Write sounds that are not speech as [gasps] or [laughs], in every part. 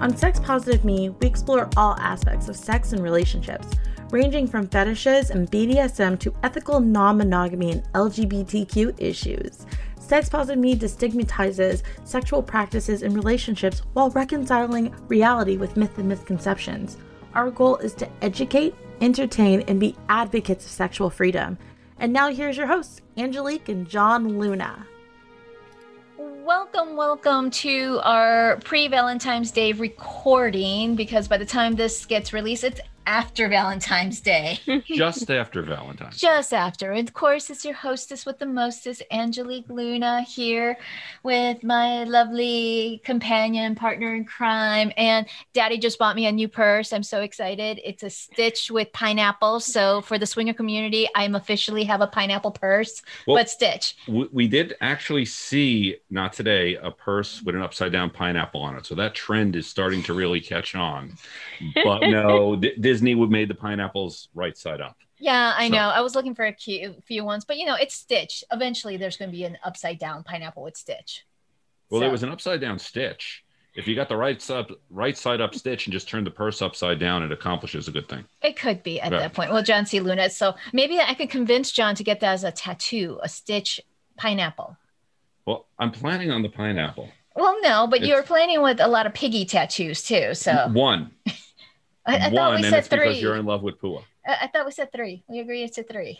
On Sex Positive Me, we explore all aspects of sex and relationships, ranging from fetishes and BDSM to ethical non monogamy and LGBTQ issues. Sex Positive Me destigmatizes sexual practices and relationships while reconciling reality with myth and misconceptions. Our goal is to educate, entertain, and be advocates of sexual freedom. And now here's your hosts, Angelique and John Luna. Welcome, welcome to our pre Valentine's Day recording because by the time this gets released, it's after Valentine's Day. [laughs] Just after Valentine's. Just after. And of course, it's your hostess with the mostest, Angelique Luna, here with my lovely companion, partner in crime. And daddy just bought me a new purse. I'm so excited. It's a stitch with pineapple. So for the swinger community, I'm officially have a pineapple purse, well, but stitch. We, we did actually see, not today, a purse with an upside down pineapple on it. So that trend is starting to really catch on. But no, [laughs] this Disney would made the pineapples right side up. Yeah, I so. know. I was looking for a cute few ones, but you know, it's Stitch. Eventually, there's going to be an upside down pineapple with Stitch. Well, so. there was an upside down Stitch. If you got the right side, right side up Stitch and just turn the purse upside down, it accomplishes a good thing. It could be at that point. Well, John C. Luna. So maybe I could convince John to get that as a tattoo, a Stitch pineapple. Well, I'm planning on the pineapple. Well, no, but it's, you're planning with a lot of piggy tattoos too. So one. [laughs] I, I thought we said three. Because you're in love with Pua. I, I thought we said three. We agreed it's a three.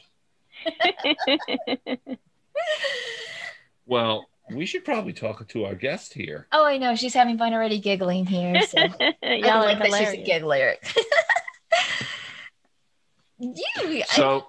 [laughs] well, we should probably talk to our guest here. Oh, I know. She's having fun already giggling here. So [laughs] Y'all like that she's a giggler. [laughs] you. So,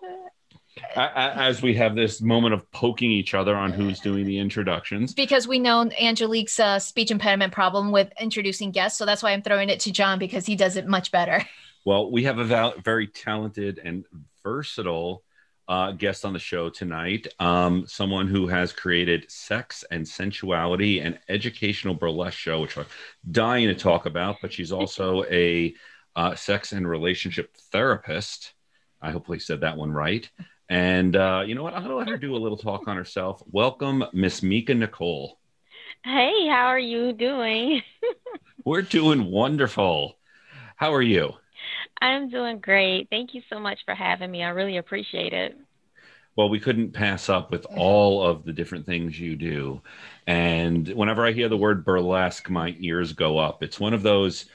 as we have this moment of poking each other on who's doing the introductions. Because we know Angelique's uh, speech impediment problem with introducing guests. So that's why I'm throwing it to John because he does it much better. Well, we have a val- very talented and versatile uh, guest on the show tonight. Um, someone who has created Sex and Sensuality and Educational Burlesque Show, which I'm dying to talk about, but she's also [laughs] a uh, sex and relationship therapist. I hopefully said that one right. And uh, you know what? I'm going to let her do a little talk on herself. Welcome, Miss Meka Nicole. Hey, how are you doing? [laughs] We're doing wonderful. How are you? I'm doing great. Thank you so much for having me. I really appreciate it. Well, we couldn't pass up with all of the different things you do. And whenever I hear the word burlesque, my ears go up. It's one of those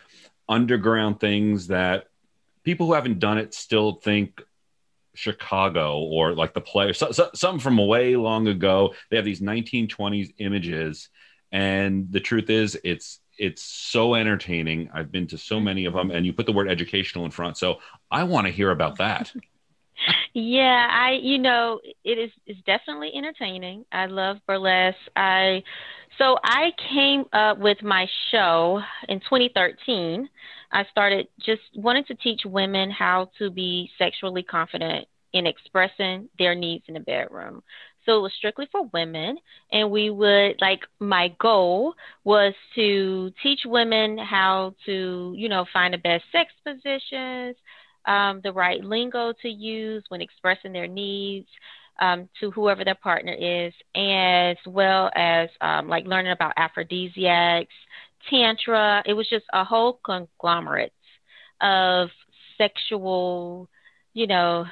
underground things that people who haven't done it still think Chicago or like the play, so, so, something from way long ago. They have these 1920s images, and the truth is, it's it's so entertaining. I've been to so many of them, and you put the word educational in front, so I want to hear about that. [laughs] yeah, I you know it is it's definitely entertaining. I love burlesque. I so I came up with my show in 2013. I started just wanting to teach women how to be sexually confident in expressing their needs in the bedroom. So it was strictly for women. And we would, like, my goal was to teach women how to, you know, find the best sex positions, um, the right lingo to use when expressing their needs. Um, to whoever their partner is, as well as um, like learning about aphrodisiacs, tantra. It was just a whole conglomerate of sexual, you know,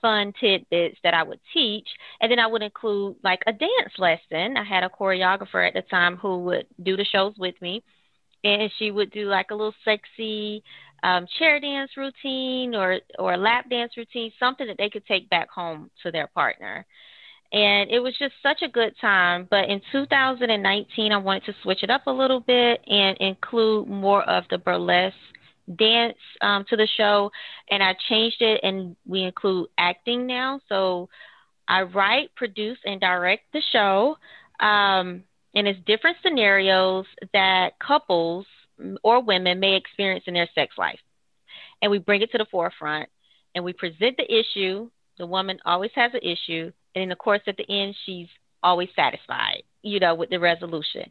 fun tidbits that I would teach. And then I would include like a dance lesson. I had a choreographer at the time who would do the shows with me. And she would do like a little sexy um, chair dance routine or, or lap dance routine, something that they could take back home to their partner. And it was just such a good time. But in 2019, I wanted to switch it up a little bit and include more of the burlesque dance um, to the show, and I changed it, and we include acting now. So I write, produce, and direct the show, um, and it's different scenarios that couples or women may experience in their sex life, and we bring it to the forefront, and we present the issue. The woman always has an issue, and of course, at the end, she's always satisfied you know, with the resolution.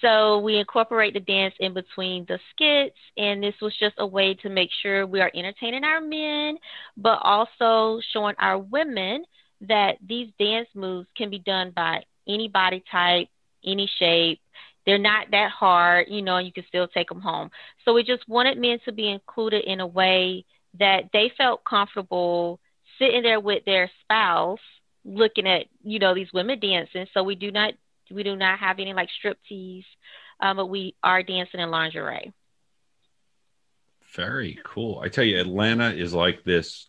So we incorporate the dance in between the skits, and this was just a way to make sure we are entertaining our men, but also showing our women that these dance moves can be done by any body type, any shape, they're not that hard, you know, and you can still take them home. So we just wanted men to be included in a way that they felt comfortable sitting there with their spouse looking at you know these women dancing. So we do not we do not have any like strip tease um, but we are dancing in lingerie. Very cool. I tell you atlanta is like this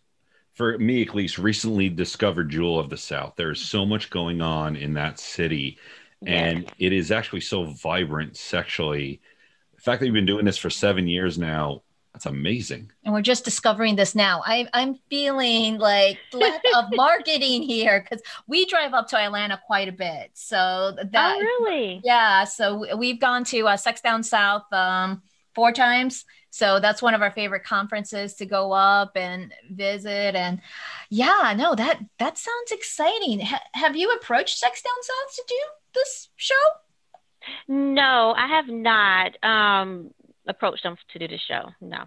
for me at least recently discovered jewel of the south. There's so much going on in that city and it is actually so vibrant sexually the fact that you've been doing this for seven years now that's amazing. And we're just discovering this now. I, I'm feeling like [laughs] lack of marketing here because we drive up to Atlanta quite a bit. So that oh, really, yeah. So we've gone to uh, Sex Down South um, four times. So that's one of our favorite conferences to go up and visit. And yeah, no, that that sounds exciting. H- have you approached Sex Down South to do this show? No, I have not. Um, approach them to do the show. No.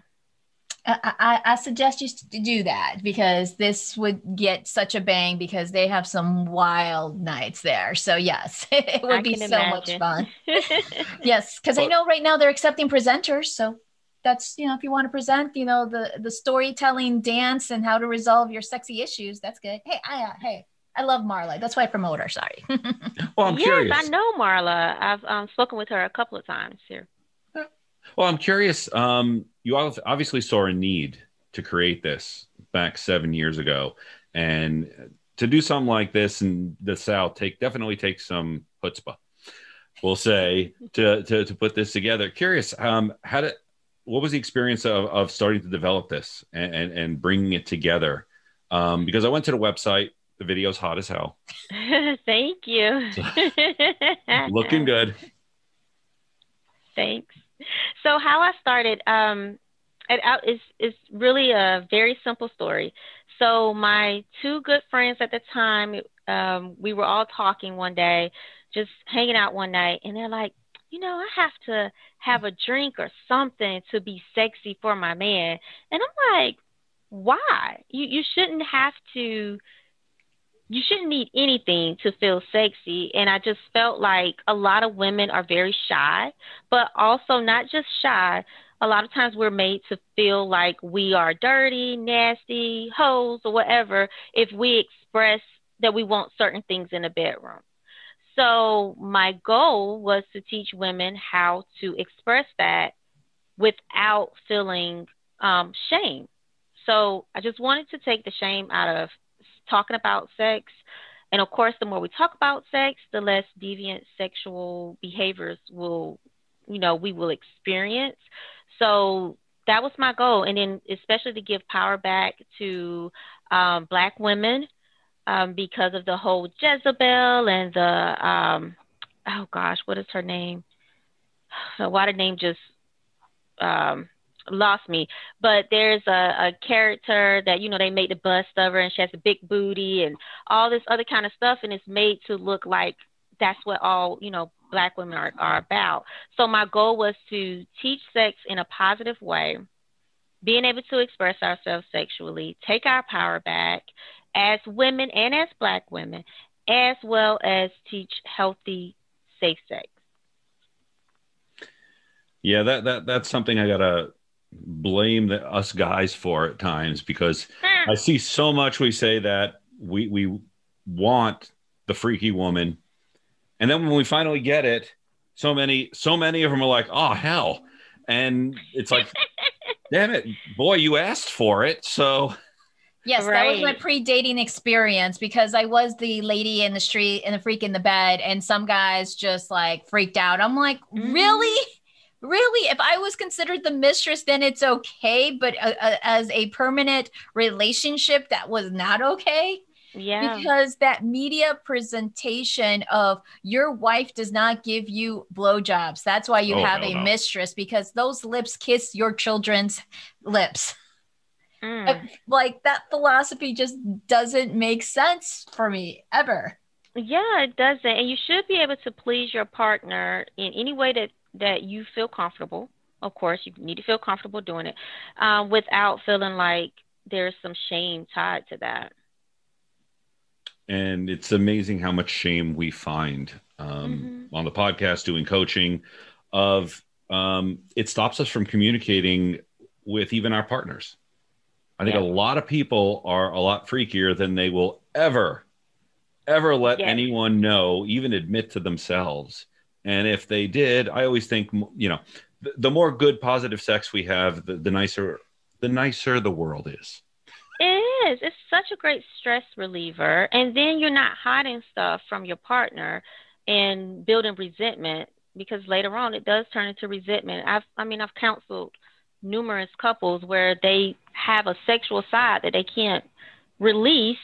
I, I, suggest you to do that because this would get such a bang because they have some wild nights there. So yes, [laughs] it would I be so imagine. much fun. [laughs] yes, because I know right now they're accepting presenters. So that's you know if you want to present you know the the storytelling dance and how to resolve your sexy issues that's good hey i uh, hey i love marla that's why i promote her sorry [laughs] well i'm yes, curious i know marla i've um, spoken with her a couple of times here well, I'm curious. Um, you obviously saw a need to create this back seven years ago, and to do something like this in the South take definitely takes some chutzpah. We'll say to, to to put this together. Curious, um, how did what was the experience of, of starting to develop this and, and, and bringing it together? Um, because I went to the website, the video's hot as hell. [laughs] Thank you. [laughs] looking good. Thanks so how I started, um, it, is is really a very simple story. So my two good friends at the time, um, we were all talking one day, just hanging out one night, and they're like, you know, I have to have a drink or something to be sexy for my man, and I'm like, why? You you shouldn't have to you shouldn't need anything to feel sexy. And I just felt like a lot of women are very shy, but also not just shy. A lot of times we're made to feel like we are dirty, nasty, hoes, or whatever if we express that we want certain things in a bedroom. So my goal was to teach women how to express that without feeling um, shame. So I just wanted to take the shame out of talking about sex. And of course, the more we talk about sex, the less deviant sexual behaviors will, you know, we will experience. So that was my goal. And then, especially to give power back to um, Black women um, because of the whole Jezebel and the, um, oh gosh, what is her name? [sighs] Why did name just um, lost me. But there's a, a character that you know they made the bust of her, and she has a big booty and all this other kind of stuff, and it's made to look like that's what all you know black women are, are about. So my goal was to teach sex in a positive way, being able to express ourselves sexually, take our power back as women and as black women, as well as teach healthy, safe sex. Yeah, that that that's something I gotta blame the, us guys for at times because I see so much we say that we we want the freaky woman, and then when we finally get it, so many so many of them are like, oh hell, and it's like, [laughs] damn it, boy, you asked for it, so. Yes, right. that was my pre-dating experience because I was the lady in the street and the freak in the bed, and some guys just like freaked out. I'm like, mm-hmm. really? Really if i was considered the mistress then it's okay but uh, uh, as a permanent relationship that was not okay yeah because that media presentation of your wife does not give you blowjobs that's why you oh, have no, a no. mistress because those lips kiss your children's lips mm. like that philosophy just doesn't make sense for me ever yeah, it doesn't. And you should be able to please your partner in any way that that you feel comfortable. Of course, you need to feel comfortable doing it um, without feeling like there's some shame tied to that. And it's amazing how much shame we find um, mm-hmm. on the podcast doing coaching of um, it stops us from communicating with even our partners. I think yeah. a lot of people are a lot freakier than they will ever, ever let anyone know, even admit to themselves. And if they did, I always think, you know, the, the more good, positive sex we have, the, the nicer, the nicer the world is. It is. It's such a great stress reliever. And then you're not hiding stuff from your partner and building resentment because later on it does turn into resentment. I've, I mean, I've counseled numerous couples where they have a sexual side that they can't release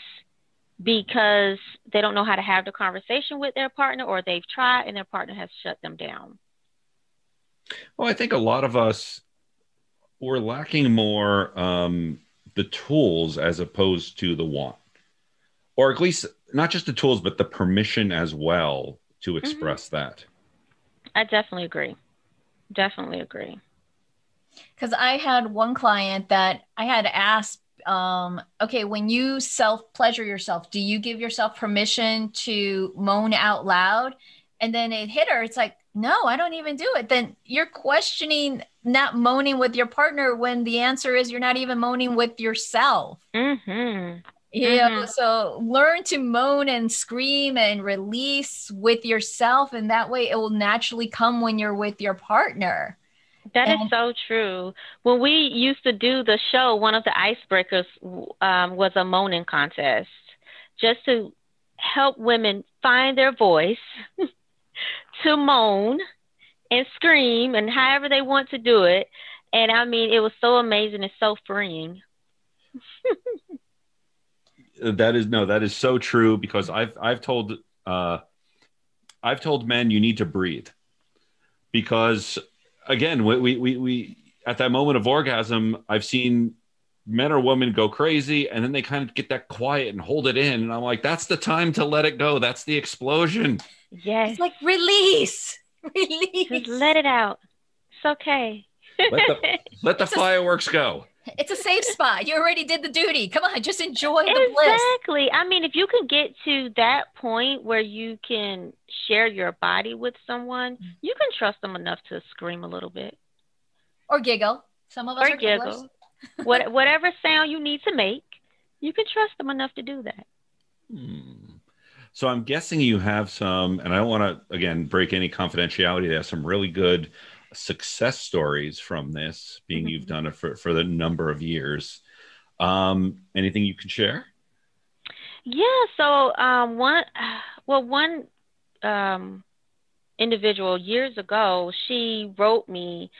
because they don't know how to have the conversation with their partner or they've tried and their partner has shut them down. Well, I think a lot of us we're lacking more um, the tools as opposed to the want, or at least not just the tools, but the permission as well to mm-hmm. express mm-hmm. that. I definitely agree. Definitely agree. Because I had one client that I had asked, um, okay, when you self pleasure yourself, do you give yourself permission to moan out loud? And then it hit her. It's like, no, I don't even do it. Then you're questioning not moaning with your partner when the answer is you're not even moaning with yourself. Mm-hmm. Yeah. Mm-hmm. So learn to moan and scream and release with yourself. And that way it will naturally come when you're with your partner. That and- is so true. When we used to do the show, one of the icebreakers um, was a moaning contest just to help women find their voice [laughs] to moan and scream and however they want to do it. And I mean, it was so amazing and so freeing. [laughs] that is no, that is so true because I've I've told uh, I've told men you need to breathe because again we, we we we at that moment of orgasm I've seen men or women go crazy and then they kind of get that quiet and hold it in. And I'm like that's the time to let it go. That's the explosion. Yes. It's like release [laughs] release. Just let it out. It's okay. Let the, [laughs] let the fireworks go it's a safe spot. You already did the duty. Come on, just enjoy the exactly. bliss. Exactly. I mean, if you can get to that point where you can share your body with someone, you can trust them enough to scream a little bit. Or giggle. Some of us or are giggle. what, whatever sound you need to make, you can trust them enough to do that. Hmm. So I'm guessing you have some, and I don't want to again break any confidentiality. They have some really good success stories from this, being mm-hmm. you've done it for, for the number of years. Um, anything you can share? Yeah. So um, one, well, one um, individual years ago, she wrote me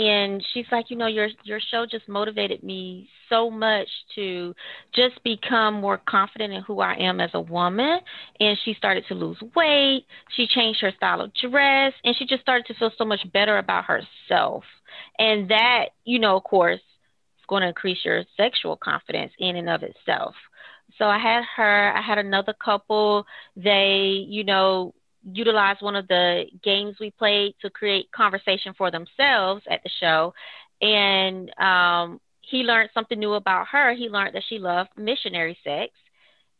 and she's like you know your your show just motivated me so much to just become more confident in who I am as a woman. And she started to lose weight. She changed her style of dress. And she just started to feel so much better about herself. And that you know of course is going to increase your sexual confidence in and of itself. So I had her I had another couple. They you know utilized one of the games we played to create conversation for themselves at the show. And um, he learned something new about her. He learned that she loved missionary sex.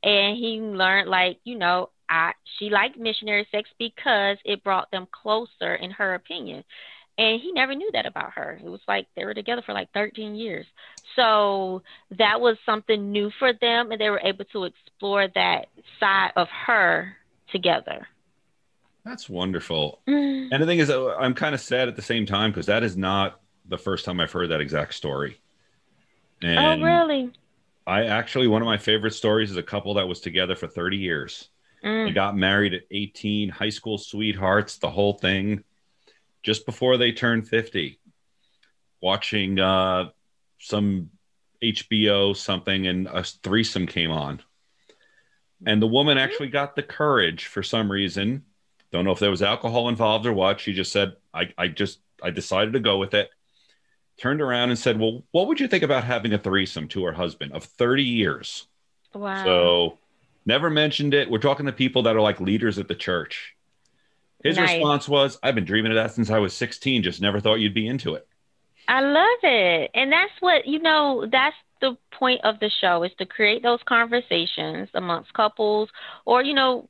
And he learned, like, you know, I, she liked missionary sex because it brought them closer, in her opinion. And he never knew that about her. It was like they were together for like 13 years. So that was something new for them, and they were able to explore that side of her together. That's wonderful. Mm. And the thing is, uh, I'm kind of sad at the same time because that is not the first time I've heard that exact story. Oh, and oh, really? I actually, one of my favorite stories is a couple that was together for 30 years. Mm. They got married at 18, high school sweethearts, the whole thing, just before they turned 50, watching uh, some HBO something, and a threesome came on. And the woman actually got the courage for some reason don't know if there was alcohol involved or what. She just said, I, I just, I decided to go with it. Turned around and said, Well, what would you think about having a threesome to her husband of 30 years? Wow. So never mentioned it. We're talking to people that are like leaders at the church. His nice. response was, I've been dreaming of that since I was 16, just never thought you'd be into it. I love it. And that's what, you know, that's the point of the show is to create those conversations amongst couples or, you know,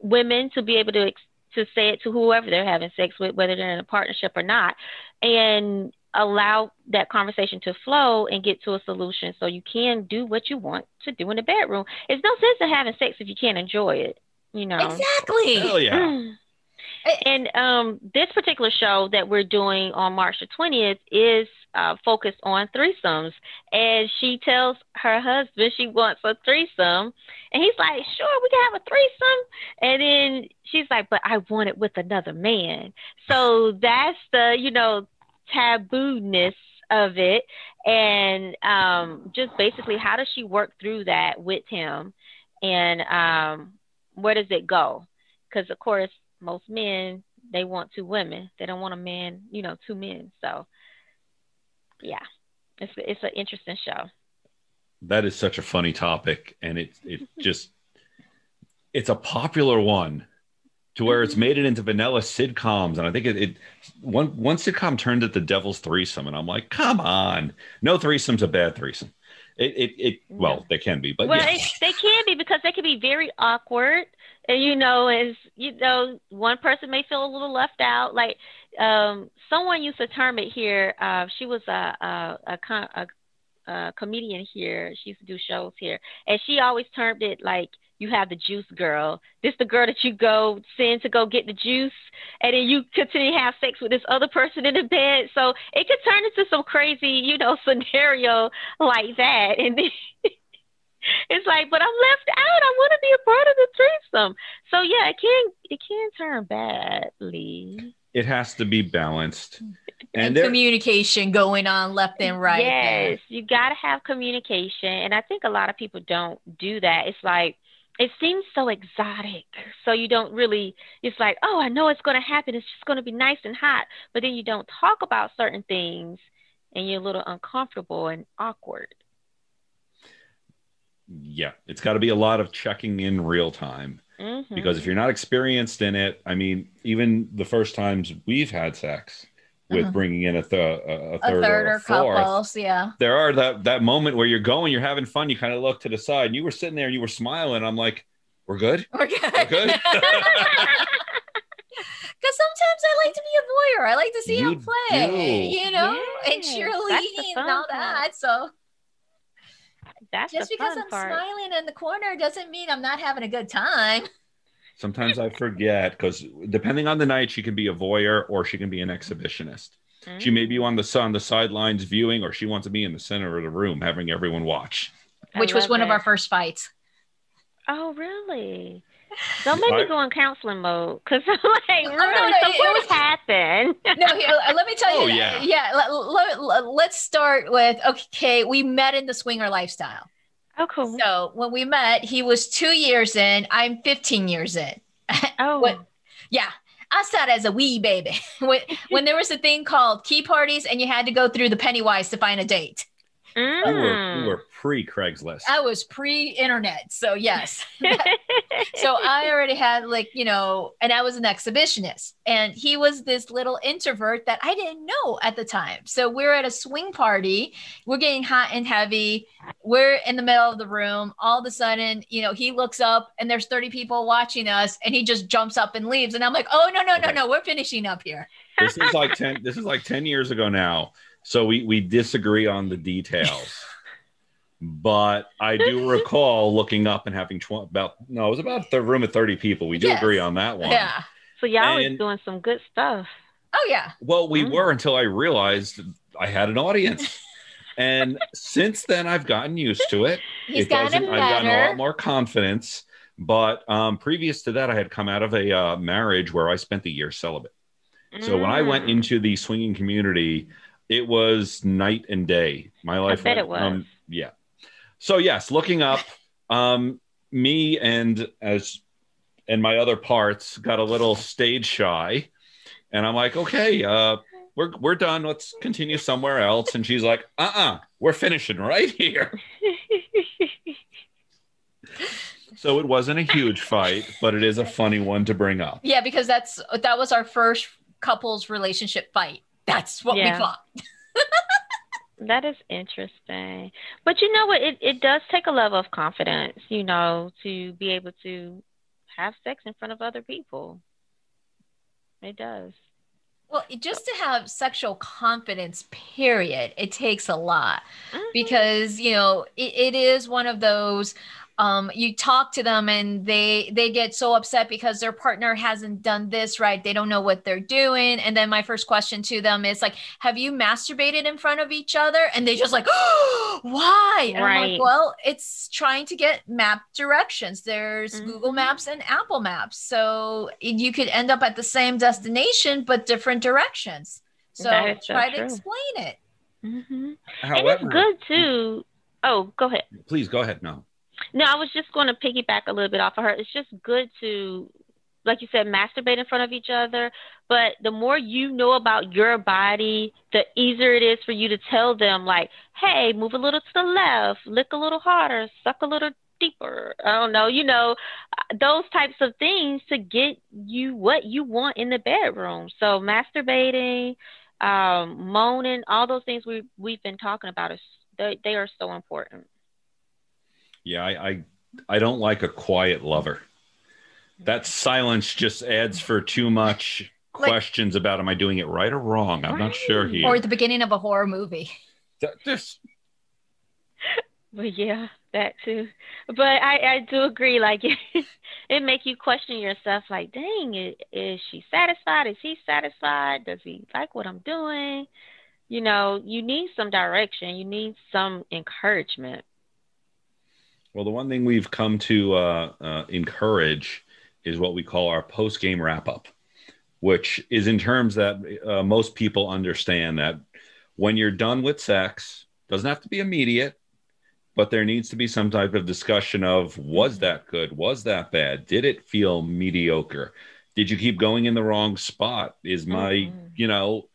women to be able to to say it to whoever they're having sex with, whether they're in a partnership or not, and allow that conversation to flow and get to a solution so you can do what you want to do in the bedroom. It's no sense in having sex if you can't enjoy it, you know. Exactly. Hell yeah. [clears throat] And um, this particular show that we're doing on March the 20th is uh, focused on threesomes. And she tells her husband she wants a threesome. And he's like, sure, we can have a threesome. And then she's like, but I want it with another man. So that's the, you know, taboo-ness of it. And um, just basically, how does she work through that with him? And um, where does it go? Because, of course, most men they want two women. They don't want a man, you know, two men. So yeah, it's it's an interesting show. That is such a funny topic, and it it [laughs] just it's a popular one to where it's mm-hmm. made it into vanilla sitcoms, and I think it, it one one sitcom turned it the Devil's Threesome, and I'm like, come on, no threesome's a bad threesome. It it, it well, they can be, but well, yeah. it, they can be because they can be very awkward, and you know, as you know, one person may feel a little left out. Like um, someone used to term it here. Uh, she was a a, a, a a comedian here. She used to do shows here, and she always termed it like you have the juice girl. This the girl that you go send to go get the juice, and then you continue to have sex with this other person in the bed. So it could turn into some crazy, you know, [laughs] scenario like that, and then. [laughs] it's like, but I'm left out. I want to be a part of the threesome. So yeah, it can it can turn badly. It has to be balanced, And, and there, communication going on left and right. Yes, you got to have communication. And I think a lot of people don't do that. It's like, it seems so exotic. So you don't really, it's like, oh, I know it's going to happen. It's just going to be nice and hot. But then you don't talk about certain things and you're a little uncomfortable and awkward. yeah, it's got to be a lot of checking in real time. Mhm. because if you're not experienced in it i mean even the first times we've had sex with Uh-huh. bringing in a, th- a, a A third, third or or a fourth couples, yeah. there are that that moment where you're going you're having fun you kind of look to the side and you were sitting there and you were smiling i'm like we're good We're good. We're good. [laughs] Because sometimes I like to be a voyeur. I like to see You him play, do. you know, and Yes, cheerleading and all that. So That's just because I'm part. smiling in the corner doesn't mean I'm not having a good time. [laughs] sometimes i forget because depending on the night she can be a voyeur or she can be an mm-hmm. exhibitionist she mm-hmm. may be on the on the sidelines viewing or she wants to be in the center of the room having everyone watch I Which was love one of our first fights. Oh, really? Don't make me go in counseling mode because [laughs] I'm like, really? no, no, so it- it what was- happened? [laughs] No, here, uh, let me tell you. Oh, yeah. yeah. Let, us start with okay. We met in the swinger lifestyle. oh, cool. So when we met, he was two years in. I'm 15 years in. [laughs] oh, what- Yeah. I started as a wee baby when, when there was a thing called key parties and you had to go through the PennySaver to find a date. We were, we Mm. were pre craigslist I was pre internet. So, yes. [laughs] so I already had like, you know, and I was an exhibitionist. And he was this little introvert that I didn't know at the time. So we're at a swing party, we're getting hot and heavy. We're in the middle of the room. All of a sudden, you know, he looks up and there's 30 people watching us and he just jumps up and leaves. And I'm like, oh no, no, no, no, we're finishing up here. this is like 10 this is like 10 years ago now so we we disagree on the details but i do [laughs] recall looking up and having tw- about no it was about the room of 30 people we do Yes. agree on that one Yeah. so y'all was doing some good stuff. Oh yeah. well we Mm. were until i realized i had an audience and since then i've gotten used to it [laughs] He's it gotten doesn't- I've gotten a lot more confidence. But um, previous to that, I had come out of a uh, marriage where I spent the year celibate. So when I went Mm. into the swinging community, it was night and day. My life. I bet went it was. from- yeah. So yes, looking up, um, me and as and my other parts got a little stage shy, and I'm like, okay, uh, we're we're done. Let's continue somewhere else. And she's like, uh, uh-uh, uh, we are finishing right here. [laughs] So it wasn't a huge fight, but it is a funny one to bring up. Yeah, because that's that was our first couples relationship fight. That's what Yeah. we fought. [laughs] That is interesting. But you know what? It, it does take a level of confidence, you know, to be able to have sex in front of other people. It does. Well, just to have sexual confidence, period, it takes a lot Mhm. because you know it, it is one of those um, you talk to them and they they get so upset because their partner hasn't done this right they don't know what they're doing and then my first question to them is like have you masturbated in front of each other and they just like [gasps] why and i'm Right. like well it's trying to get map directions there's google Mhm. maps and apple maps so you could end up at the same destination but different directions so so try to true. explain it hmm And it's good too. Oh, go ahead. Please go ahead. No. No, I was just going to piggyback a little bit off of her. It's just good to, like you said, masturbate in front of each other. But the more you know about your body, the easier it is for you to tell them, like, hey, move a little to the left, lick a little harder, suck a little deeper. I don't know, you know, those types of things to get you what you want in the bedroom. So masturbating, um, moaning, all those things we we've been talking about is they, they are so important. Yeah, I, I I don't like a quiet lover. That silence just adds for too much Like- questions about am I doing it right or wrong? I'm not sure Right. here. or at the beginning of a horror movie Th- this- [laughs] Well, yeah, that too. But I, I do agree. Like it, [laughs] it make you question yourself. Like, dang, is, is she satisfied? Is he satisfied? Does he like what I'm doing? You know, you need some direction. You need some encouragement. Well, the one thing we've come to uh, uh, encourage is what we call our post game wrap up, which is in terms that uh, most people understand that when you're done with sex, doesn't have to be immediate, but there needs to be some type of discussion of was that good? Was that bad? Did it feel mediocre? Did you keep going in the wrong spot? Is my, Mhm. you know,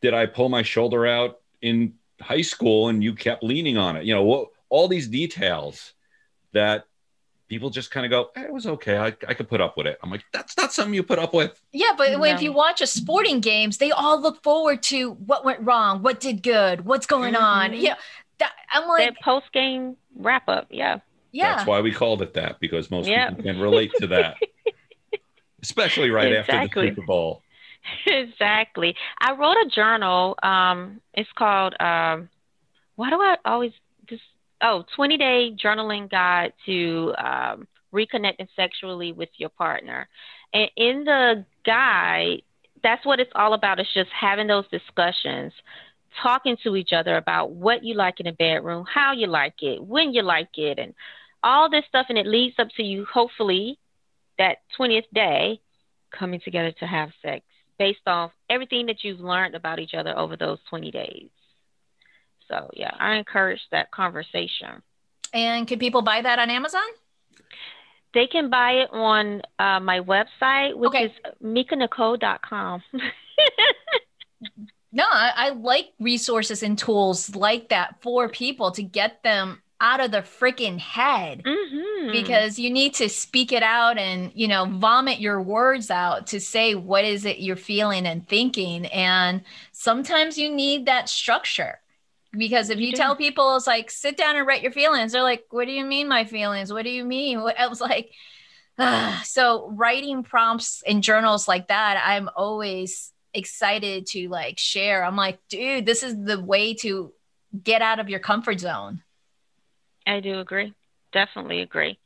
did I pull my shoulder out in high school and you kept leaning on it? You know, what, all these details that people just kind of go, eh, it was okay. I, I could put up with it. I'm like, that's not something you put up with. Yeah, but No. if you watch a sporting games, they all look forward to what went wrong, what did good, what's going on. Mhm. Yeah, that, I'm like, post game wrap up. Yeah. yeah, That's why we called it that because most Yeah. people can relate to that, [laughs] especially right after Exactly. the Super Bowl. exactly. I wrote a journal. Um, it's called um, why do I always just oh 20 day journaling guide to um, reconnecting sexually with your partner. And in the guide, that's what it's all about. It's just having those discussions, talking to each other about what you like in the bedroom, how you like it, when you like it, and all this stuff. And it leads up to you, hopefully, that 20th day coming together to have sex based off everything that you've learned about each other over those 20 days. So, yeah, I encourage that conversation. and can people buy that on Amazon? They can buy it on uh, my website, which Okay. is mekanicole.com. [laughs] No, I, I like resources and tools like that for people to get them out of the freaking head. mm-hmm. because you need to speak it out and you know vomit your words out to say what is it you're feeling and thinking and sometimes you need that structure because if You you, tell people it's like sit down and write your feelings they're like what do you mean my feelings what do you mean [laughs] what I was like ah. [sighs] so writing prompts in journals like that i'm always excited to like share i'm like dude this is the way to get out of your comfort zone I do agree. Definitely agree.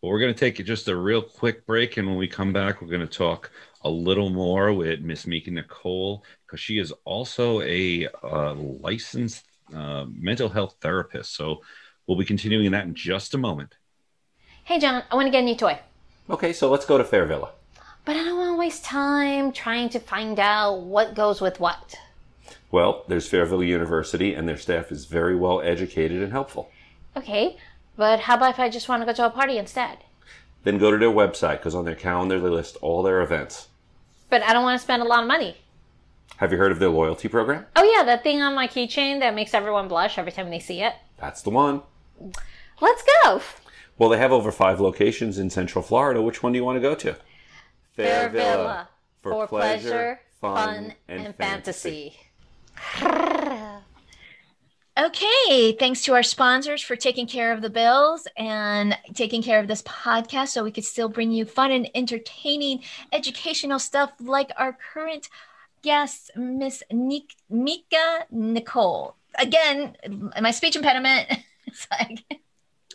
Well, we're going to take just a real quick break. And when we come back, we're going to talk a little more with Miss Meka Nicole because she is also a uh, licensed uh, mental health therapist. So we'll be continuing that in just a moment. Hey, John, I want to get a new toy. Okay, so let's go to Fairvilla. But I don't want to waste time trying to find out what goes with what. Well, there's Fairvilla University, and their staff is very well educated and helpful. Okay, but how about if I just want to go to a party instead? Then go to their website because on their calendar they list all their events. But I don't want to spend a lot of money. Have you heard of their loyalty program? Oh, yeah, that thing on my keychain that makes everyone blush every time they see it. That's the one. Let's go! Well, they have over five locations in Central Florida. Which one do you want to go to? Fairvilla. For, pleasure, fun, and fantasy. Okay, thanks to our sponsors for taking care of the bills and taking care of this podcast so we could still bring you fun and entertaining educational stuff like our current guest, Miss Nik- Meka Nicole. Again, my speech impediment. [laughs] like,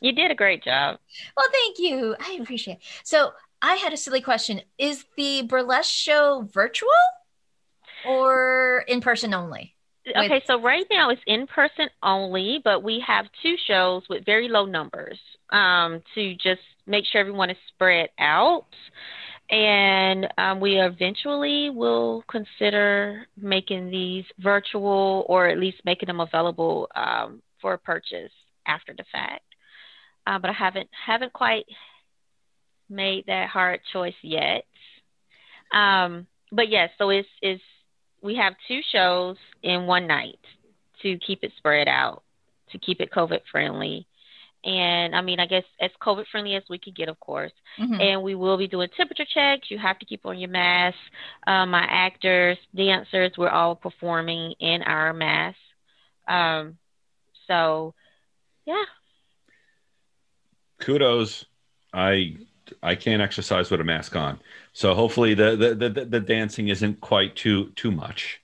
You did a great job. well, thank you. I appreciate it. So I had a silly question. Is the burlesque show virtual or in person only? Okay, so right now it's in person only, but we have two shows with very low numbers um, to just make sure everyone is spread out. And um, we eventually will consider making these virtual or at least making them available um, for purchase after the fact. Uh, but I haven't haven't quite made that hard choice yet. Um, but yes, so it's it's we have two shows in one night to keep it spread out, to keep it COVID friendly. And I mean, I guess as COVID friendly as we could get, of course. Mhm. And we will be doing temperature checks. You have to keep on your mask. Uh, my actors, dancers, we're all performing in our masks. Um, so, yeah. Kudos. I I can't exercise with a mask on, so hopefully the the the, the dancing isn't quite too too much.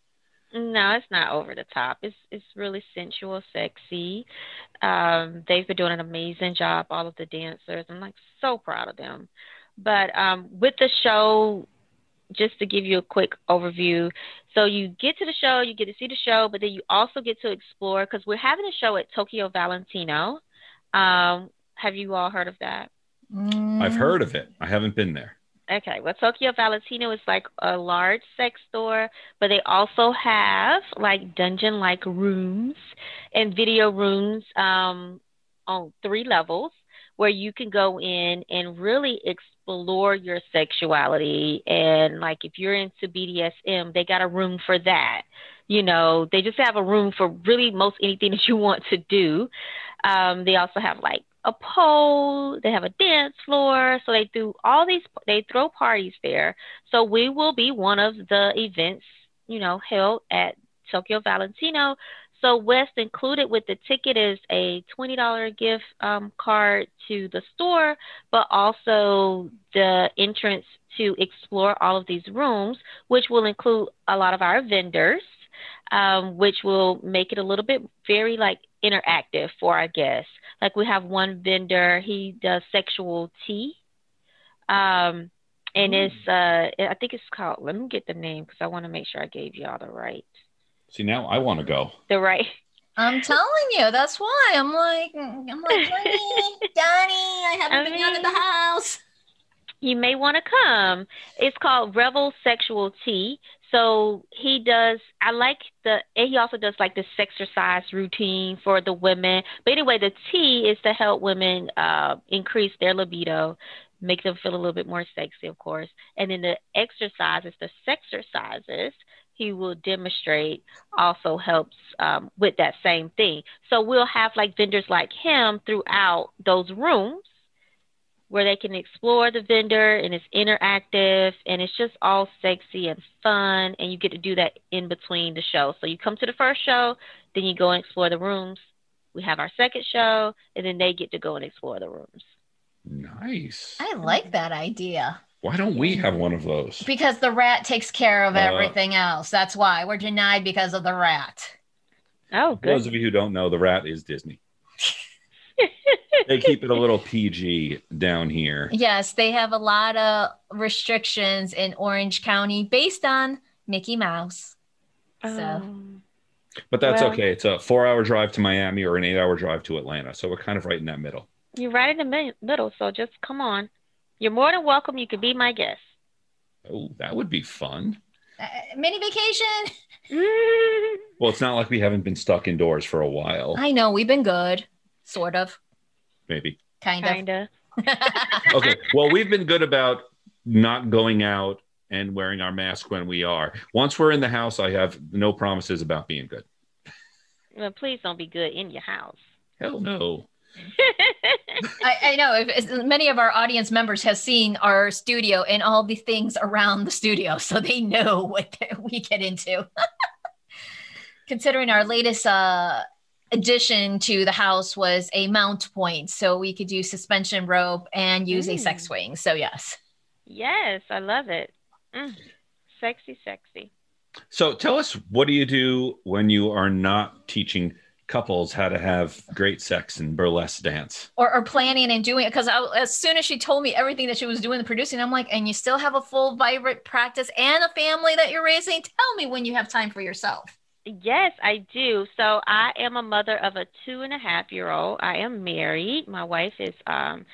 No, it's not over the top. It's it's really sensual, sexy. Um, they've been doing an amazing job, all of the dancers. I'm like so proud of them. But um, with the show, just to give you a quick overview, so you get to the show, you get to see the show, but then you also get to explore because we're having a show at Tokyo Valentino. Um, have you all heard of that? I've heard of it. I haven't been there. Okay, well, Tokyo Valentino is like a large sex store, but they also have like dungeon like rooms and video rooms um, on three levels where you can go in and really explore your sexuality. And like if you're into BDSM, they got a room for that. You know, they just have a room for really most anything [laughs] that you want to do. Um, they also have like a pole. They have a dance floor. So they do all these. They throw parties there. So we will be one of the events, you know, held at Tokyo Valentino. So West included with the ticket is a twenty dollar gift um, card to the store, but also the entrance to explore all of these rooms, which will include a lot of our vendors, um, which will make it a little bit very like interactive for our guests. Like we have one vendor, he does sexual tea. Um, and it's uh I think it's called let me get the name because I want to make sure I gave you all the right See, now I want to go. the right I'm telling you, that's why I'm like, I'm like, Donnie, Donnie, [laughs] I haven't I been out of the house. you may want to come. It's called Revel Sexual Tea. So he does. I like the. And he also does like this exercise routine for the women. But anyway, the tea is to help women uh, increase their libido, make them feel a little bit more sexy, of course. And then the exercises, the sex exercises, he will demonstrate also helps um, with that same thing. So we'll have like vendors like him throughout those rooms where they can explore the vendor and it's interactive and it's just all sexy and fun and you get to do that in between the show. So you come to the first show, then you go and explore the rooms. We have our second show and then they get to go and explore the rooms. Nice. I like that idea Why don't we have one of those? because the rat takes care of Uh, everything else. That's why we're denied because of the rat. Oh, For Those of you who don't know, the rat is Disney. [laughs] they keep it a little PG down here. Yes, they have a lot of restrictions in Orange County based on Mickey Mouse. So Um, But that's Well- okay. It's a four hour drive to Miami or an eight hour drive to Atlanta. So we're kind of right in that middle. you're right in the mi- middle, so just come on. You're more than welcome. You could be my guest. Oh, that would be fun. uh, mini vacation. [laughs] Well, it's not like we haven't been stuck indoors for a while, I know we've been good, sort of, maybe. kind of. Kinda. [laughs] Okay. Well, we've been good about not going out and wearing our mask when we are. Once we're in the house, I have no promises about being good. Well, please don't be good in your house. Hell no. [laughs] I, I know if, if many of our audience members have seen our studio and all the things around the studio, so they know what [laughs] we get into. Considering our latest uh, addition to the house was a mount point so we could do suspension rope and use a sex Mm. swing so yes Yes, I love it. Mm. Sexy, sexy. So tell us, what do you do when you are not teaching couples how to have great sex and burlesque dance? or, or planning and doing it because as soon as she told me everything that she was doing the producing i'm like and you still have a full vibrant practice and a family that you're raising tell me when you have time for yourself Yes, I do. So I am a mother of a two and a half year old. I am married. My wife is um,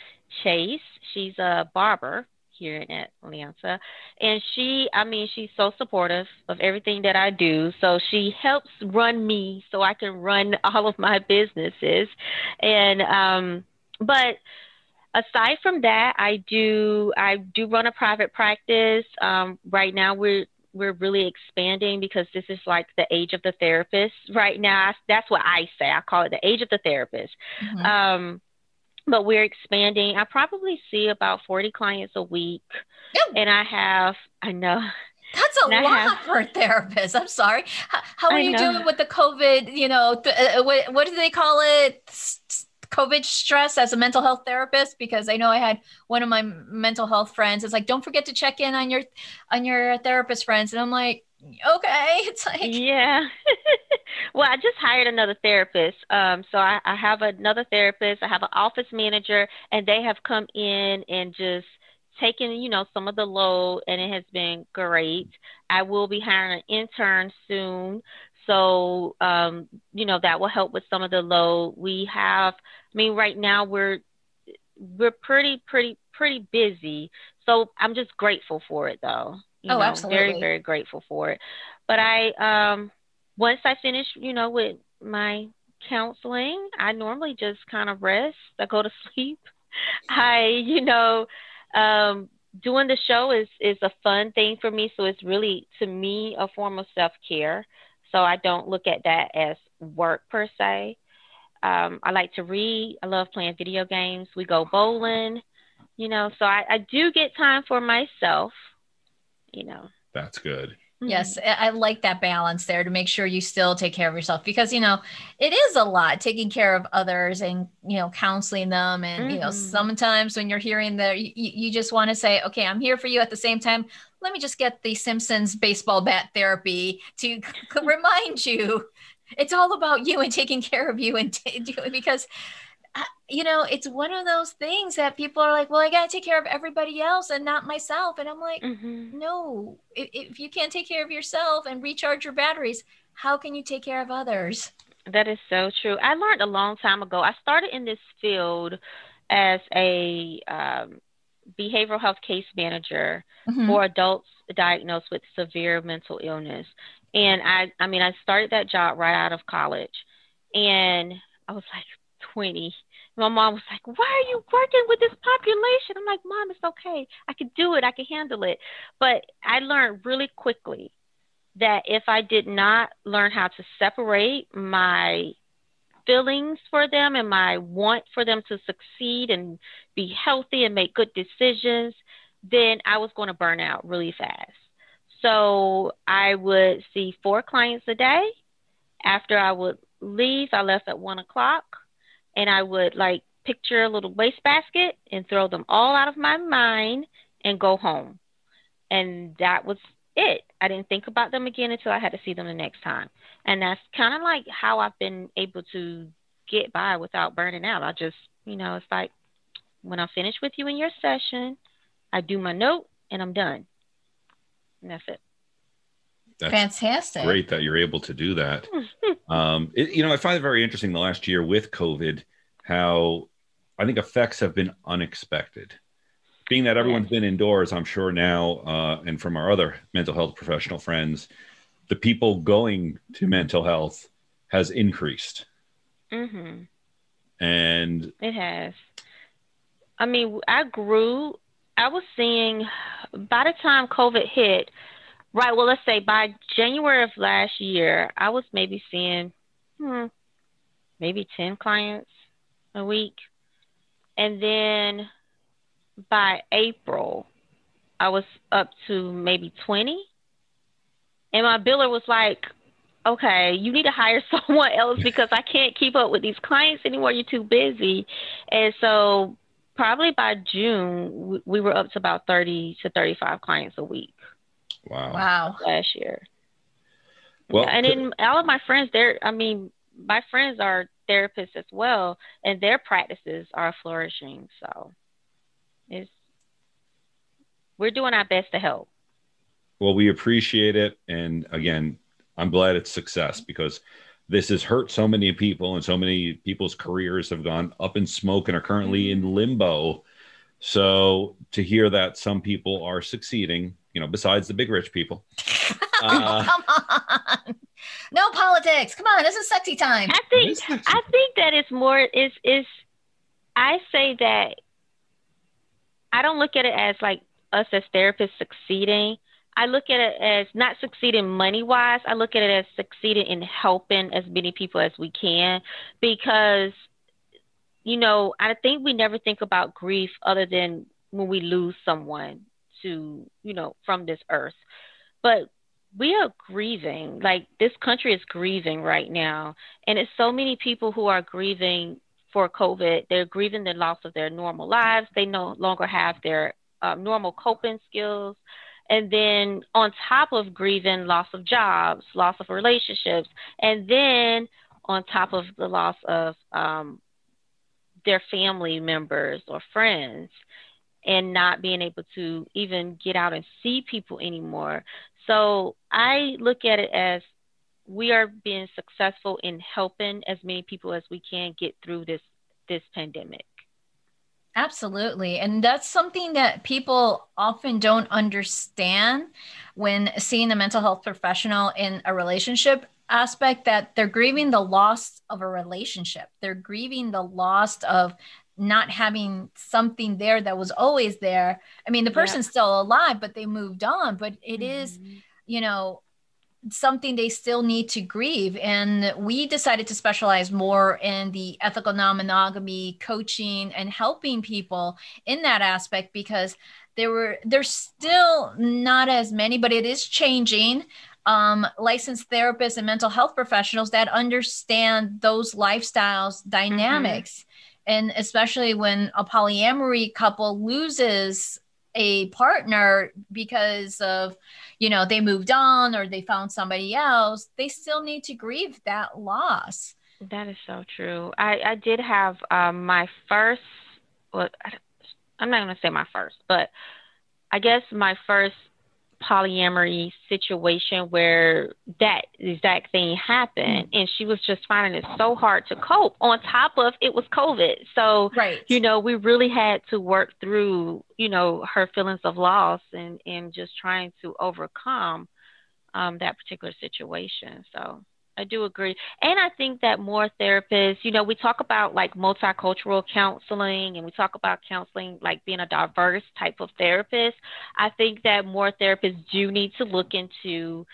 Chase. She's a barber here in Atlanta. And she, I mean, she's so supportive of everything that I do. So she helps run me so I can run [laughs] all of my businesses. And, um, but, Aside from that, I do I do run a private practice. Um, right now, we're we're really expanding because this is like the age of the therapist right now. That's what I say. I call it the age of the therapist. Mhm. Um, but we're expanding. I probably see about 40 clients a week. Ew. And I have, I know, That's a lot have- for a therapist. I'm sorry. How, how are I you know. doing with the COVID? You know, th- uh, what, what do they call it? S- COVID stress as a mental health therapist? Because I know I had one of my mental health friends. It's like, don't forget to check in on your on your therapist friends, and I'm like, okay. [laughs] It's like, yeah. [laughs] well, I just hired another therapist. Um, so I, I have another therapist. I have an office manager, and they have come in and just taken, you know, some of the load, and it has been great. I will be hiring an intern soon. So, um, you know, that will help with some of the load. We have, I mean, right now we're we're pretty, pretty, pretty busy. So I'm just grateful for it, though. You Oh, know, absolutely. Very, very grateful for it. But I, um, once I finish, you know, with my counseling, I normally just kind of rest. I go to [laughs] sleep. I, you know, um, doing the show is is a fun thing for me. So it's really, to me, a form of self care. So I don't look at that as work per se. Um, I like to read. I love playing video games. We go bowling, you know. So I, I do get time for myself, you know. That's good. Yes, I I like that balance there to make sure you still take care of yourself because you know it is a lot taking care of others and you know counseling them and you know Mhm. sometimes when you're hearing the you, you just want to say okay I'm here for you at the same time. Let me just get the Simpsons baseball bat therapy to [laughs] remind you. It's all about you and taking care of you and t- [laughs] doing because you know it's one of those things that people are like well I got to take care of everybody else and not myself and I'm like Mhm. no if, if you can't take care of yourself and recharge your batteries how can you take care of others That is so true. I learned a long time ago. I started in this field as a um, behavioral health case manager Mhm. for adults diagnosed with severe mental illness. And I, I mean, I started that job right out of college, and I was like 20. My mom was like, "Why are you working with this population?" I'm like, "Mom, it's okay. I can do it. I can handle it." But I learned really quickly that if I did not learn how to separate my feelings for them and my want for them to succeed and be healthy and make good decisions, then I was going to burn out really fast. So I would see four clients a day. After I would leave, I left at one o'clock and I would like picture a little wastebasket and throw them all out of my mind and go home. And that was it. I didn't think about them again until I had to see them the next time. And that's kind of like how I've been able to get by without burning out. I just, you know, it's like when I'm finished with you in your session, I do my note and I'm done. And that's it. That's fantastic great that you're able to do that. [laughs] Um, it, you know, I find it very interesting the last year with COVID how I think effects have been unexpected. Being that everyone's been indoors, I'm sure now, uh, and from our other mental health professional friends, the people going to mental health has increased. Mm-hmm. And It has. I mean, I grew. I was seeing by the time COVID hit, right? Well, let's say by January of last year, I was maybe seeing hmm, maybe 10 clients a week. And then by April, I was up to maybe 20. And my biller was like, okay, you need to hire [laughs] someone else because I can't keep up with these clients anymore. You're too busy. And so probably by June, we were up to about 30 to 35 clients a week. Wow. Wow. Last year. Well, and then all of my friends, they're, I mean, my friends are therapists as well, and their practices are flourishing. So it's, we're doing our best to help. Well, we appreciate it. And again, I'm glad it's success because this has hurt so many people and so many people's careers have gone up in smoke and are currently mm-hmm. in limbo. So to hear that some people are succeeding, you know, besides the big rich people. [laughs] Uh, Come on. No politics. Come on. This is sexy time. I think This I think that it's more is is I say that I don't look at it as like us as therapists succeeding. I look at it as not succeeding money wise. I look at it as succeeding in helping as many people as we can because you know, I think we never think about grief other than when we lose someone to, you know, from this earth. But we are grieving. Like this country is grieving right now. And it's so many people who are grieving for COVID. They're grieving the loss of their normal lives. They no longer have their uh, normal coping skills. And then on top of grieving, loss of jobs, loss of relationships, and then on top of the loss of um, their family members or friends, and not being able to even get out and see people anymore. So I look at it as we are being successful in helping as many people as we can get through this this pandemic. Absolutely. And that's something that people often don't understand when seeing a mental health professional in a relationship aspect that they're grieving the loss of a relationship. They're grieving the loss of not having something there that was always there. I mean, the Yeah. person's still alive, but they moved on, but it is, you know, something they still need to grieve. And we decided to specialize more in the ethical non monogamy coaching and helping people in that aspect because there were, there's still not as many, but it is changing. Um, licensed therapists and mental health professionals that understand those lifestyles dynamics. And especially when a polyamory couple loses a partner because of you know they moved on or they found somebody else they still need to grieve that loss That is so true. I, I did have um, my first, well, I'm not going to say my first, but I guess my first polyamory situation where that exact thing happened. And she was just finding it so hard to cope. On top of it was COVID. So, right you know, we really had to work through, you know, her feelings of loss and, and just trying to overcome um, that particular situation. So I do agree. And I think that more therapists, you know, we talk about like multicultural counseling and we talk about counseling like being a diverse type of therapist. I think that more therapists do need to look into,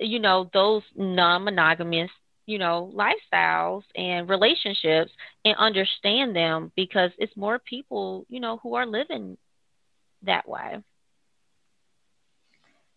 you know, those non monogamous you know, lifestyles and relationships and understand them because it's more people, you know, who are living that way.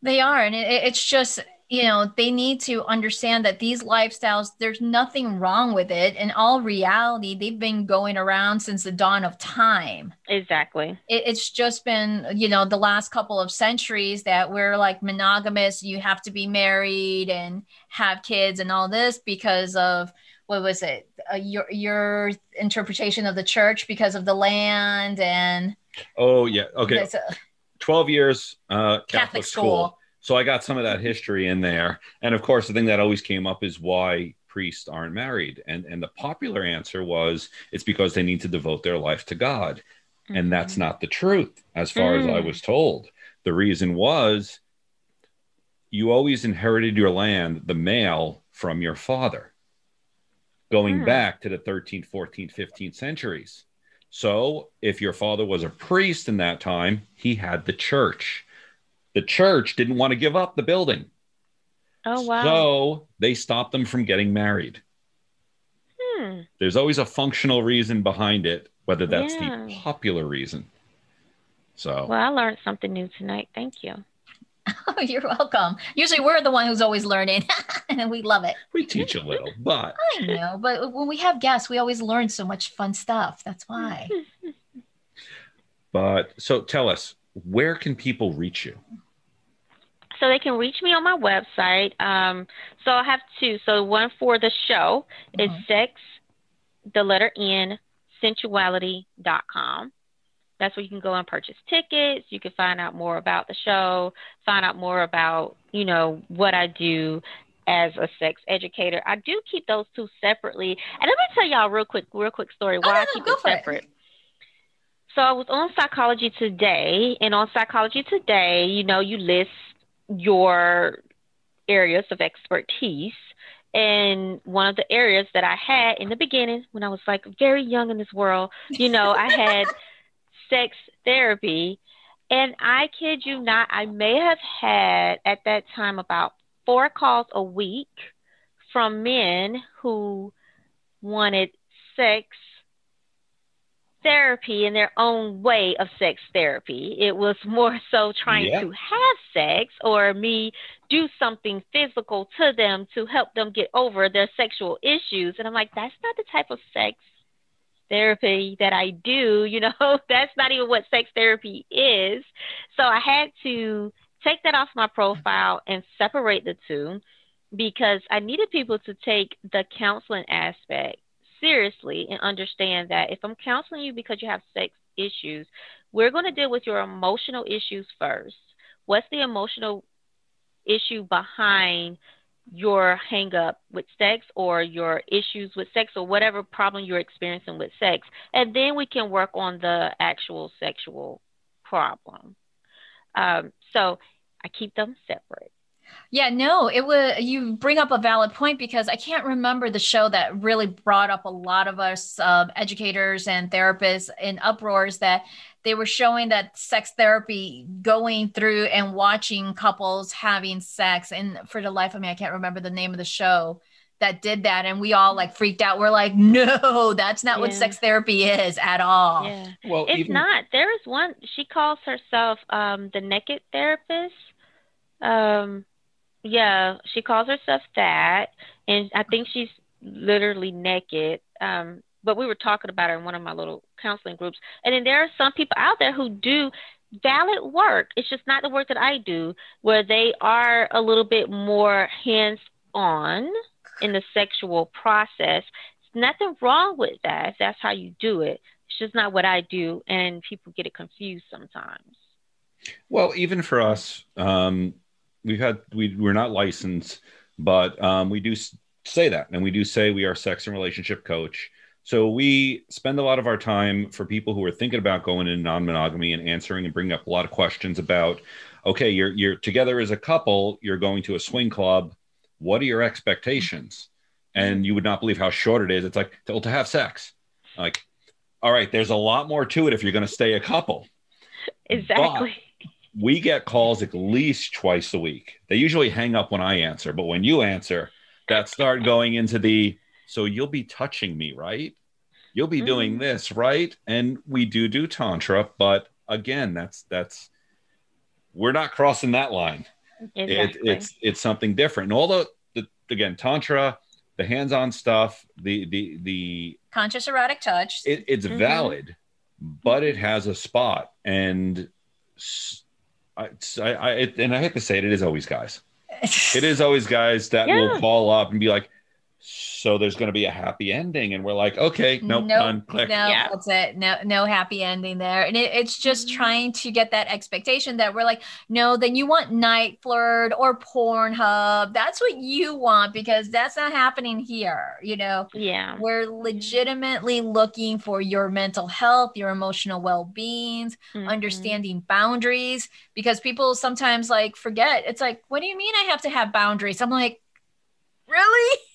they are and it, it's just you know they need to understand that these lifestyles there's nothing wrong with it in all reality they've been going around since the dawn of time Exactly. it, it's just been you know the last couple of centuries that we're like monogamous you have to be married and have kids and all this because of what was it uh, your your interpretation of the church because of the land and oh yeah. Okay. A- 12 years uh, Catholic, Catholic school. school. So I got some of that history in there. And of course, the thing that always came up is why priests aren't married. And, and the popular answer was it's because they need to devote their life to God. And that's not the truth, as far as I Mm. was told. The reason was you always inherited your land, the male, from your father, going Hmm. back to the 13th, 14th, 15th centuries. So if your father was a priest in that time, he had the church. The church didn't want to give up the building. Oh wow. So they stopped them from getting married. hmm. There's always a functional reason behind it, whether that's the popular reason. So Well, I learned something new tonight. Thank you. [laughs] Oh, you're welcome. Usually we're the one who's always learning [laughs] and we love it. We teach a little, but I know, but when we have guests, we always learn so much fun stuff. That's why. [laughs] but so tell us, where can people reach you? So they can reach me on my website. Um, so I have two. So one for the show is Mhm. sex, the letter N, sensuality.com. That's where you can go and purchase tickets. You can find out more about the show, find out more about, you know, what I do as a sex educator. I do keep those two separately. And let me tell y'all real quick, real quick story why no, I keep it for it. separate. So I was on Psychology Today, and on Psychology Today, you know, you list your areas of expertise. And one of the areas that I had in the beginning, when I was like very young in this world, you know, I had [laughs] sex therapy. And I kid you not, I may have had at that time about four calls a week from men who wanted sex therapy in their own way of sex therapy. It was more so trying Yeah. to have sex or me do something physical to them to help them get over their sexual issues. And I'm like, that's not the type of sex therapy that I do. [laughs] You know, that's not even what sex therapy is. So I had to take that off my profile and separate the two because I needed people to take the counseling aspect seriously and understand that if I'm counseling you because you have sex issues, we're going to deal with your emotional issues first. What's the emotional issue behind your hang up with sex or your issues with sex or whatever problem you're experiencing with sex? And then we can work on the actual sexual problem. Um, so I keep them separate. Yeah, no, it was you bring up a valid point because I can't remember the show that really brought up a lot of us um, educators and therapists in uproars that they were showing that sex therapy going through and watching couples having sex and for the life of me I can't remember the name of the show that did that and we all like freaked out we're like [laughs] no that's not what sex therapy is at all Yeah. Well, It's even not. There is one. She calls herself um, the Naked Therapist. Um, yeah, she calls herself that, and I think she's literally naked. Um, but we were talking about her in one of my little counseling groups, and then there are some people out there who do valid work. It's just not the work that I do, where they are a little bit more hands on in the sexual process. It's Nothing wrong with that if that's how you do it. It's just not what I do, and people get it confused sometimes. Well, even for us, um, we've had we we're not licensed, but um, we do say that, and we do say we are sex and relationship coach. So we spend a lot of our time for people who are thinking about going into non-monogamy and answering and bringing up a lot of questions about, okay, you're you're together as a couple, you're going to a swing club. What are your expectations? And you would not believe how short it is. It's like to, to have sex. Like, all right, there's a lot more to it if you're going to stay a couple Exactly. We get calls at least twice a week. They usually hang up when I answer, but when you answer, that start going into the so you'll be touching me, right? You'll be doing Mhm. this, right? And we do do tantra, but again, that's that's we're not crossing that line. It, exactly. it's it's something different. And although the, again, tantra, the hands-on stuff, the the the conscious erotic touch it, it's Mhm. valid, but it has a spot, and s- I, I, I it, and I hate to say it, it is always guys. It is [laughs] always guys that will Yeah. call up and be like, "So there's going to be a happy ending," and we're like, "Okay, nope, done, click." No, Yeah. that's it. No, no happy ending there. And it, it's just Mhm. trying to get that expectation that we're like, no, then you want NiteFlirt or Pornhub. That's what you want because that's not happening here. You know, yeah. we're legitimately looking for your mental health, your emotional well beings, Mhm. understanding boundaries because people sometimes like forget. It's like, what do you mean I have to have boundaries? I'm like, really? [laughs]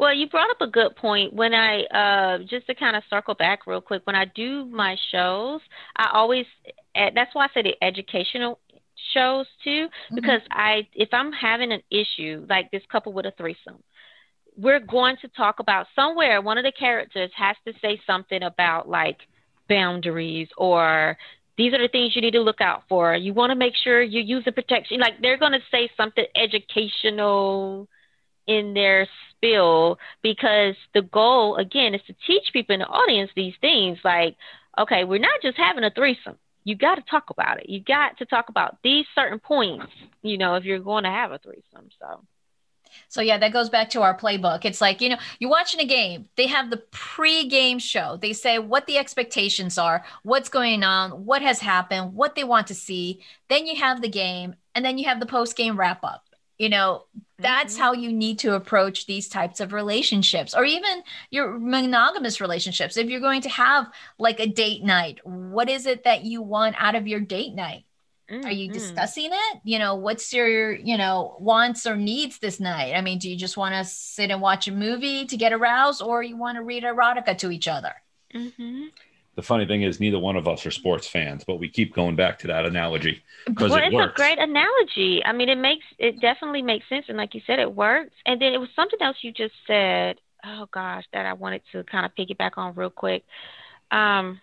Well, you brought up a good point. When I uh, just to kind of circle back real quick, when I do my shows, I always eh, that's why I say the educational shows too, because I if I'm having an issue like this couple with a threesome, we're going to talk about somewhere one of the characters has to say something about like boundaries or these are the things you need to look out for. You want to make sure you're using protection. Like they're going to say something educational in their spill because the goal, again, is to teach people in the audience these things. Like, okay, we're not just having a threesome. You got to talk about it. You got to talk about these certain points, you know, if you're going to have a threesome. So. So yeah, that goes back to our playbook. It's like, you know, you're watching a game. They have the pre-game show. They say what the expectations are, what's going on, what has happened, what they want to see. Then you have the game and then you have the post-game wrap up. You know, that's mm-hmm. how you need to approach these types of relationships or even your monogamous relationships. If you're going to have like a date night, what is it that you want out of your date night? Mm-hmm. Are you mm-hmm. discussing it? You know, what's your, you know, wants or needs this night? I mean, do you just want to sit and watch a movie to get aroused or you want to read erotica to each other? Mm-hmm. The funny thing is, neither one of us are sports fans, but we keep going back to that analogy because well, it it's works. a great analogy. I mean, it makes it definitely makes sense, and like you said, it works. And then it was something else you just said. Oh gosh, that I wanted to kind of piggyback on real quick. Um,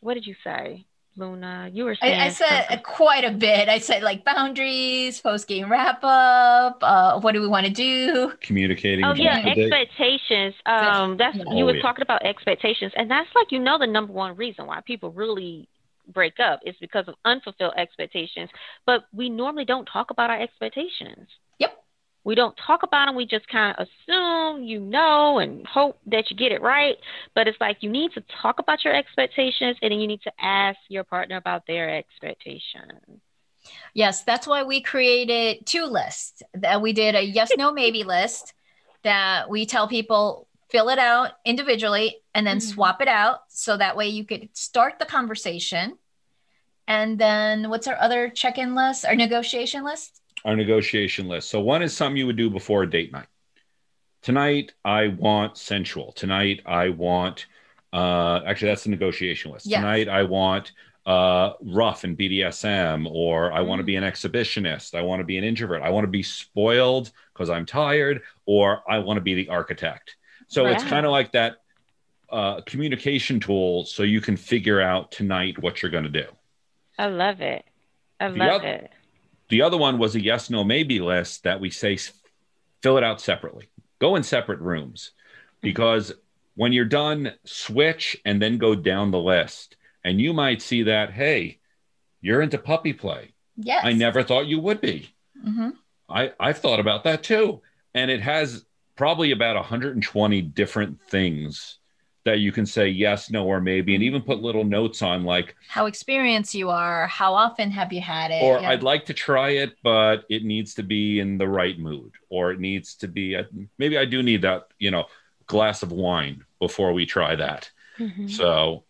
what did you say? Luna? You were saying. I, I said something. quite a bit. I said like boundaries, post game wrap up. Uh, what do we want to do? Communicating. Oh yeah, expectations. Um, that's yeah. you oh, were yeah. talking about expectations, and that's like you know the number one reason why people really break up is because of unfulfilled expectations. But we normally don't talk about our expectations. Yep we don't talk about them. We just kind of assume you know and hope that you get it right. But it's like you need to talk about your expectations and then you need to ask your partner about their expectations. Yes, that's why we created two lists. That we did a yes, no, maybe [laughs] list that we tell people fill it out individually and then mm-hmm. swap it out so that way you could start the conversation. And then what's our other check-in list? Our negotiation list? Our negotiation list. So one is something you would do before a date night. Tonight I want sensual. Tonight I want uh actually that's the negotiation list. Yes. Tonight I want uh rough and BDSM or I mm. want to be an exhibitionist. I want to be an introvert. I want to be spoiled because I'm tired or I want to be the architect. So wow. it's kind of like that uh, communication tool so you can figure out tonight what you're going to do. I love it. I love other, it. The other one was a yes, no, maybe list that we say fill it out separately. Go in separate rooms because when you're done, switch and then go down the list. And you might see that, hey, you're into puppy play. Yes. I never thought you would be. Mm-hmm. I, I've thought about that too. And it has probably about 120 different things that you can say yes, no, or maybe, and even put little notes on like how experienced you are, how often have you had it, or yeah. I'd like to try it, but it needs to be in the right mood, or it needs to be a, maybe I do need that, you know, glass of wine before we try that. Mm-hmm. So,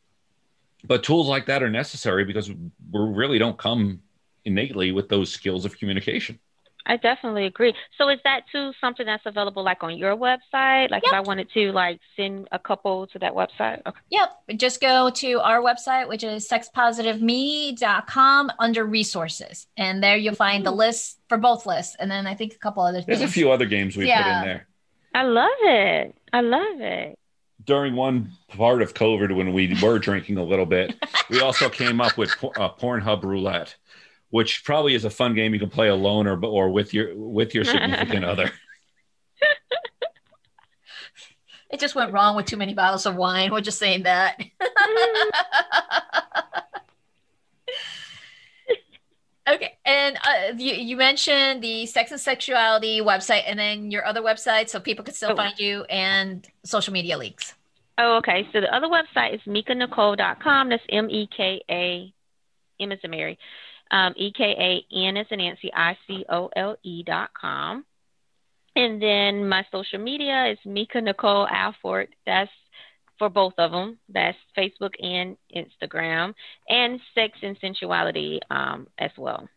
but tools like that are necessary because we really don't come innately with those skills of communication. I definitely agree. So is that too something that's available like on your website? Like yep. if I wanted to like send a couple to that website? Okay. Yep. Just go to our website, which is sexpositiveme.com under resources. And there you'll find the list for both lists. And then I think a couple other things. There's a few other games we yeah. put in there. I love it. I love it. During one part of COVID, when we were drinking a little bit, we also came up with uh, Pornhub Roulette which probably is a fun game you can play alone or or with your with your significant [laughs] other. It just went wrong with too many bottles of wine. We're just saying that. [laughs] okay, and uh, you, you mentioned the sex and sexuality website, and then your other website, so people can still oh. find you and social media links. Oh, okay. So the other website is mekanicole.com. That's M E K A M as a Mary um, E-K-A-N as in Nancy, I-C-O-L-E dot com. And then my social media is Meka Nicole Alford. That's for both of them. That's Facebook and Instagram, and Sex and Sensuality um, as well.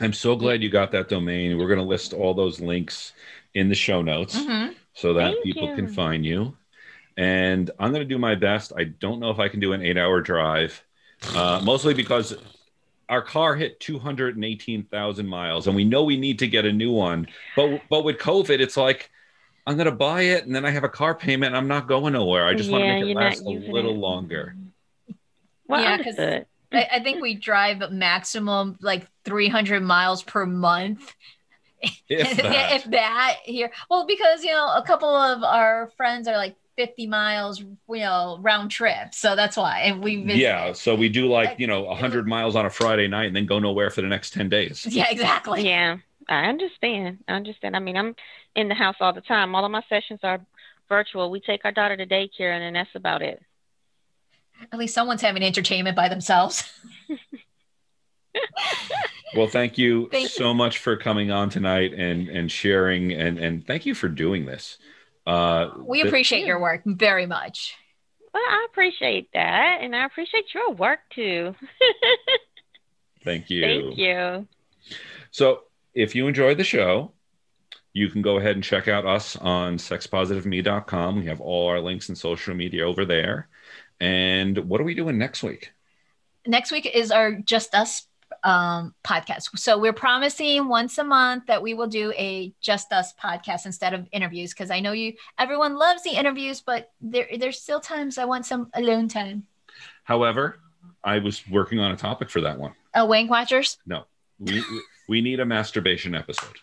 I'm so glad you got that domain. We're going to list all those links in the show notes mm-hmm. so that Thank people you. can find you. And I'm going to do my best. I don't know if I can do an eight hour drive, uh, mostly because our car hit 218,000 miles and we know we need to get a new one. But but with COVID, it's like I'm going to buy it and then I have a car payment and I'm not going nowhere. I just yeah, want to make it last a little it. longer. Well, Yeah, 'cause- understood. I, I think we drive maximum like 300 miles per month. If [laughs] that. if that here. Well, because, you know, a couple of our friends are like 50 miles, you know, round trip. So that's why. And we visit. yeah, so we do like you know hundred miles on a Friday night and then go nowhere for the next ten days. [laughs] Yeah, exactly. Yeah, I understand. I understand. I mean, I'm in the house all the time. All of my sessions are virtual. We take our daughter to daycare, and then that's about it. At least someone's having entertainment by themselves. [laughs] Well, thank you Thank you. so much for coming on tonight and and sharing and and thank you for doing this. Uh, We th- appreciate your work very much. Well, I appreciate that, and I appreciate your work too. [laughs] Thank you. Thank you. So, if you enjoyed the show, you can go ahead and check out us on sexpositiveme.com. We have all our links and social media over there. And what are we doing next week? next week is our just us um podcast so we're promising once a month that we will do a just us podcast instead of interviews because i know you everyone loves the interviews but there there's still times i want some alone time However, I was working on a topic for that one. uh, wank watchers No, We we need a masturbation episode.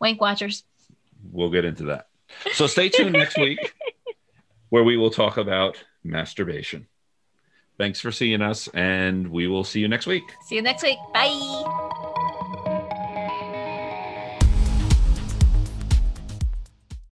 wank watchers We'll get into that. So stay tuned next week [laughs] where we will talk about masturbation. Thanks for seeing us and we will see you next week. see you next week bye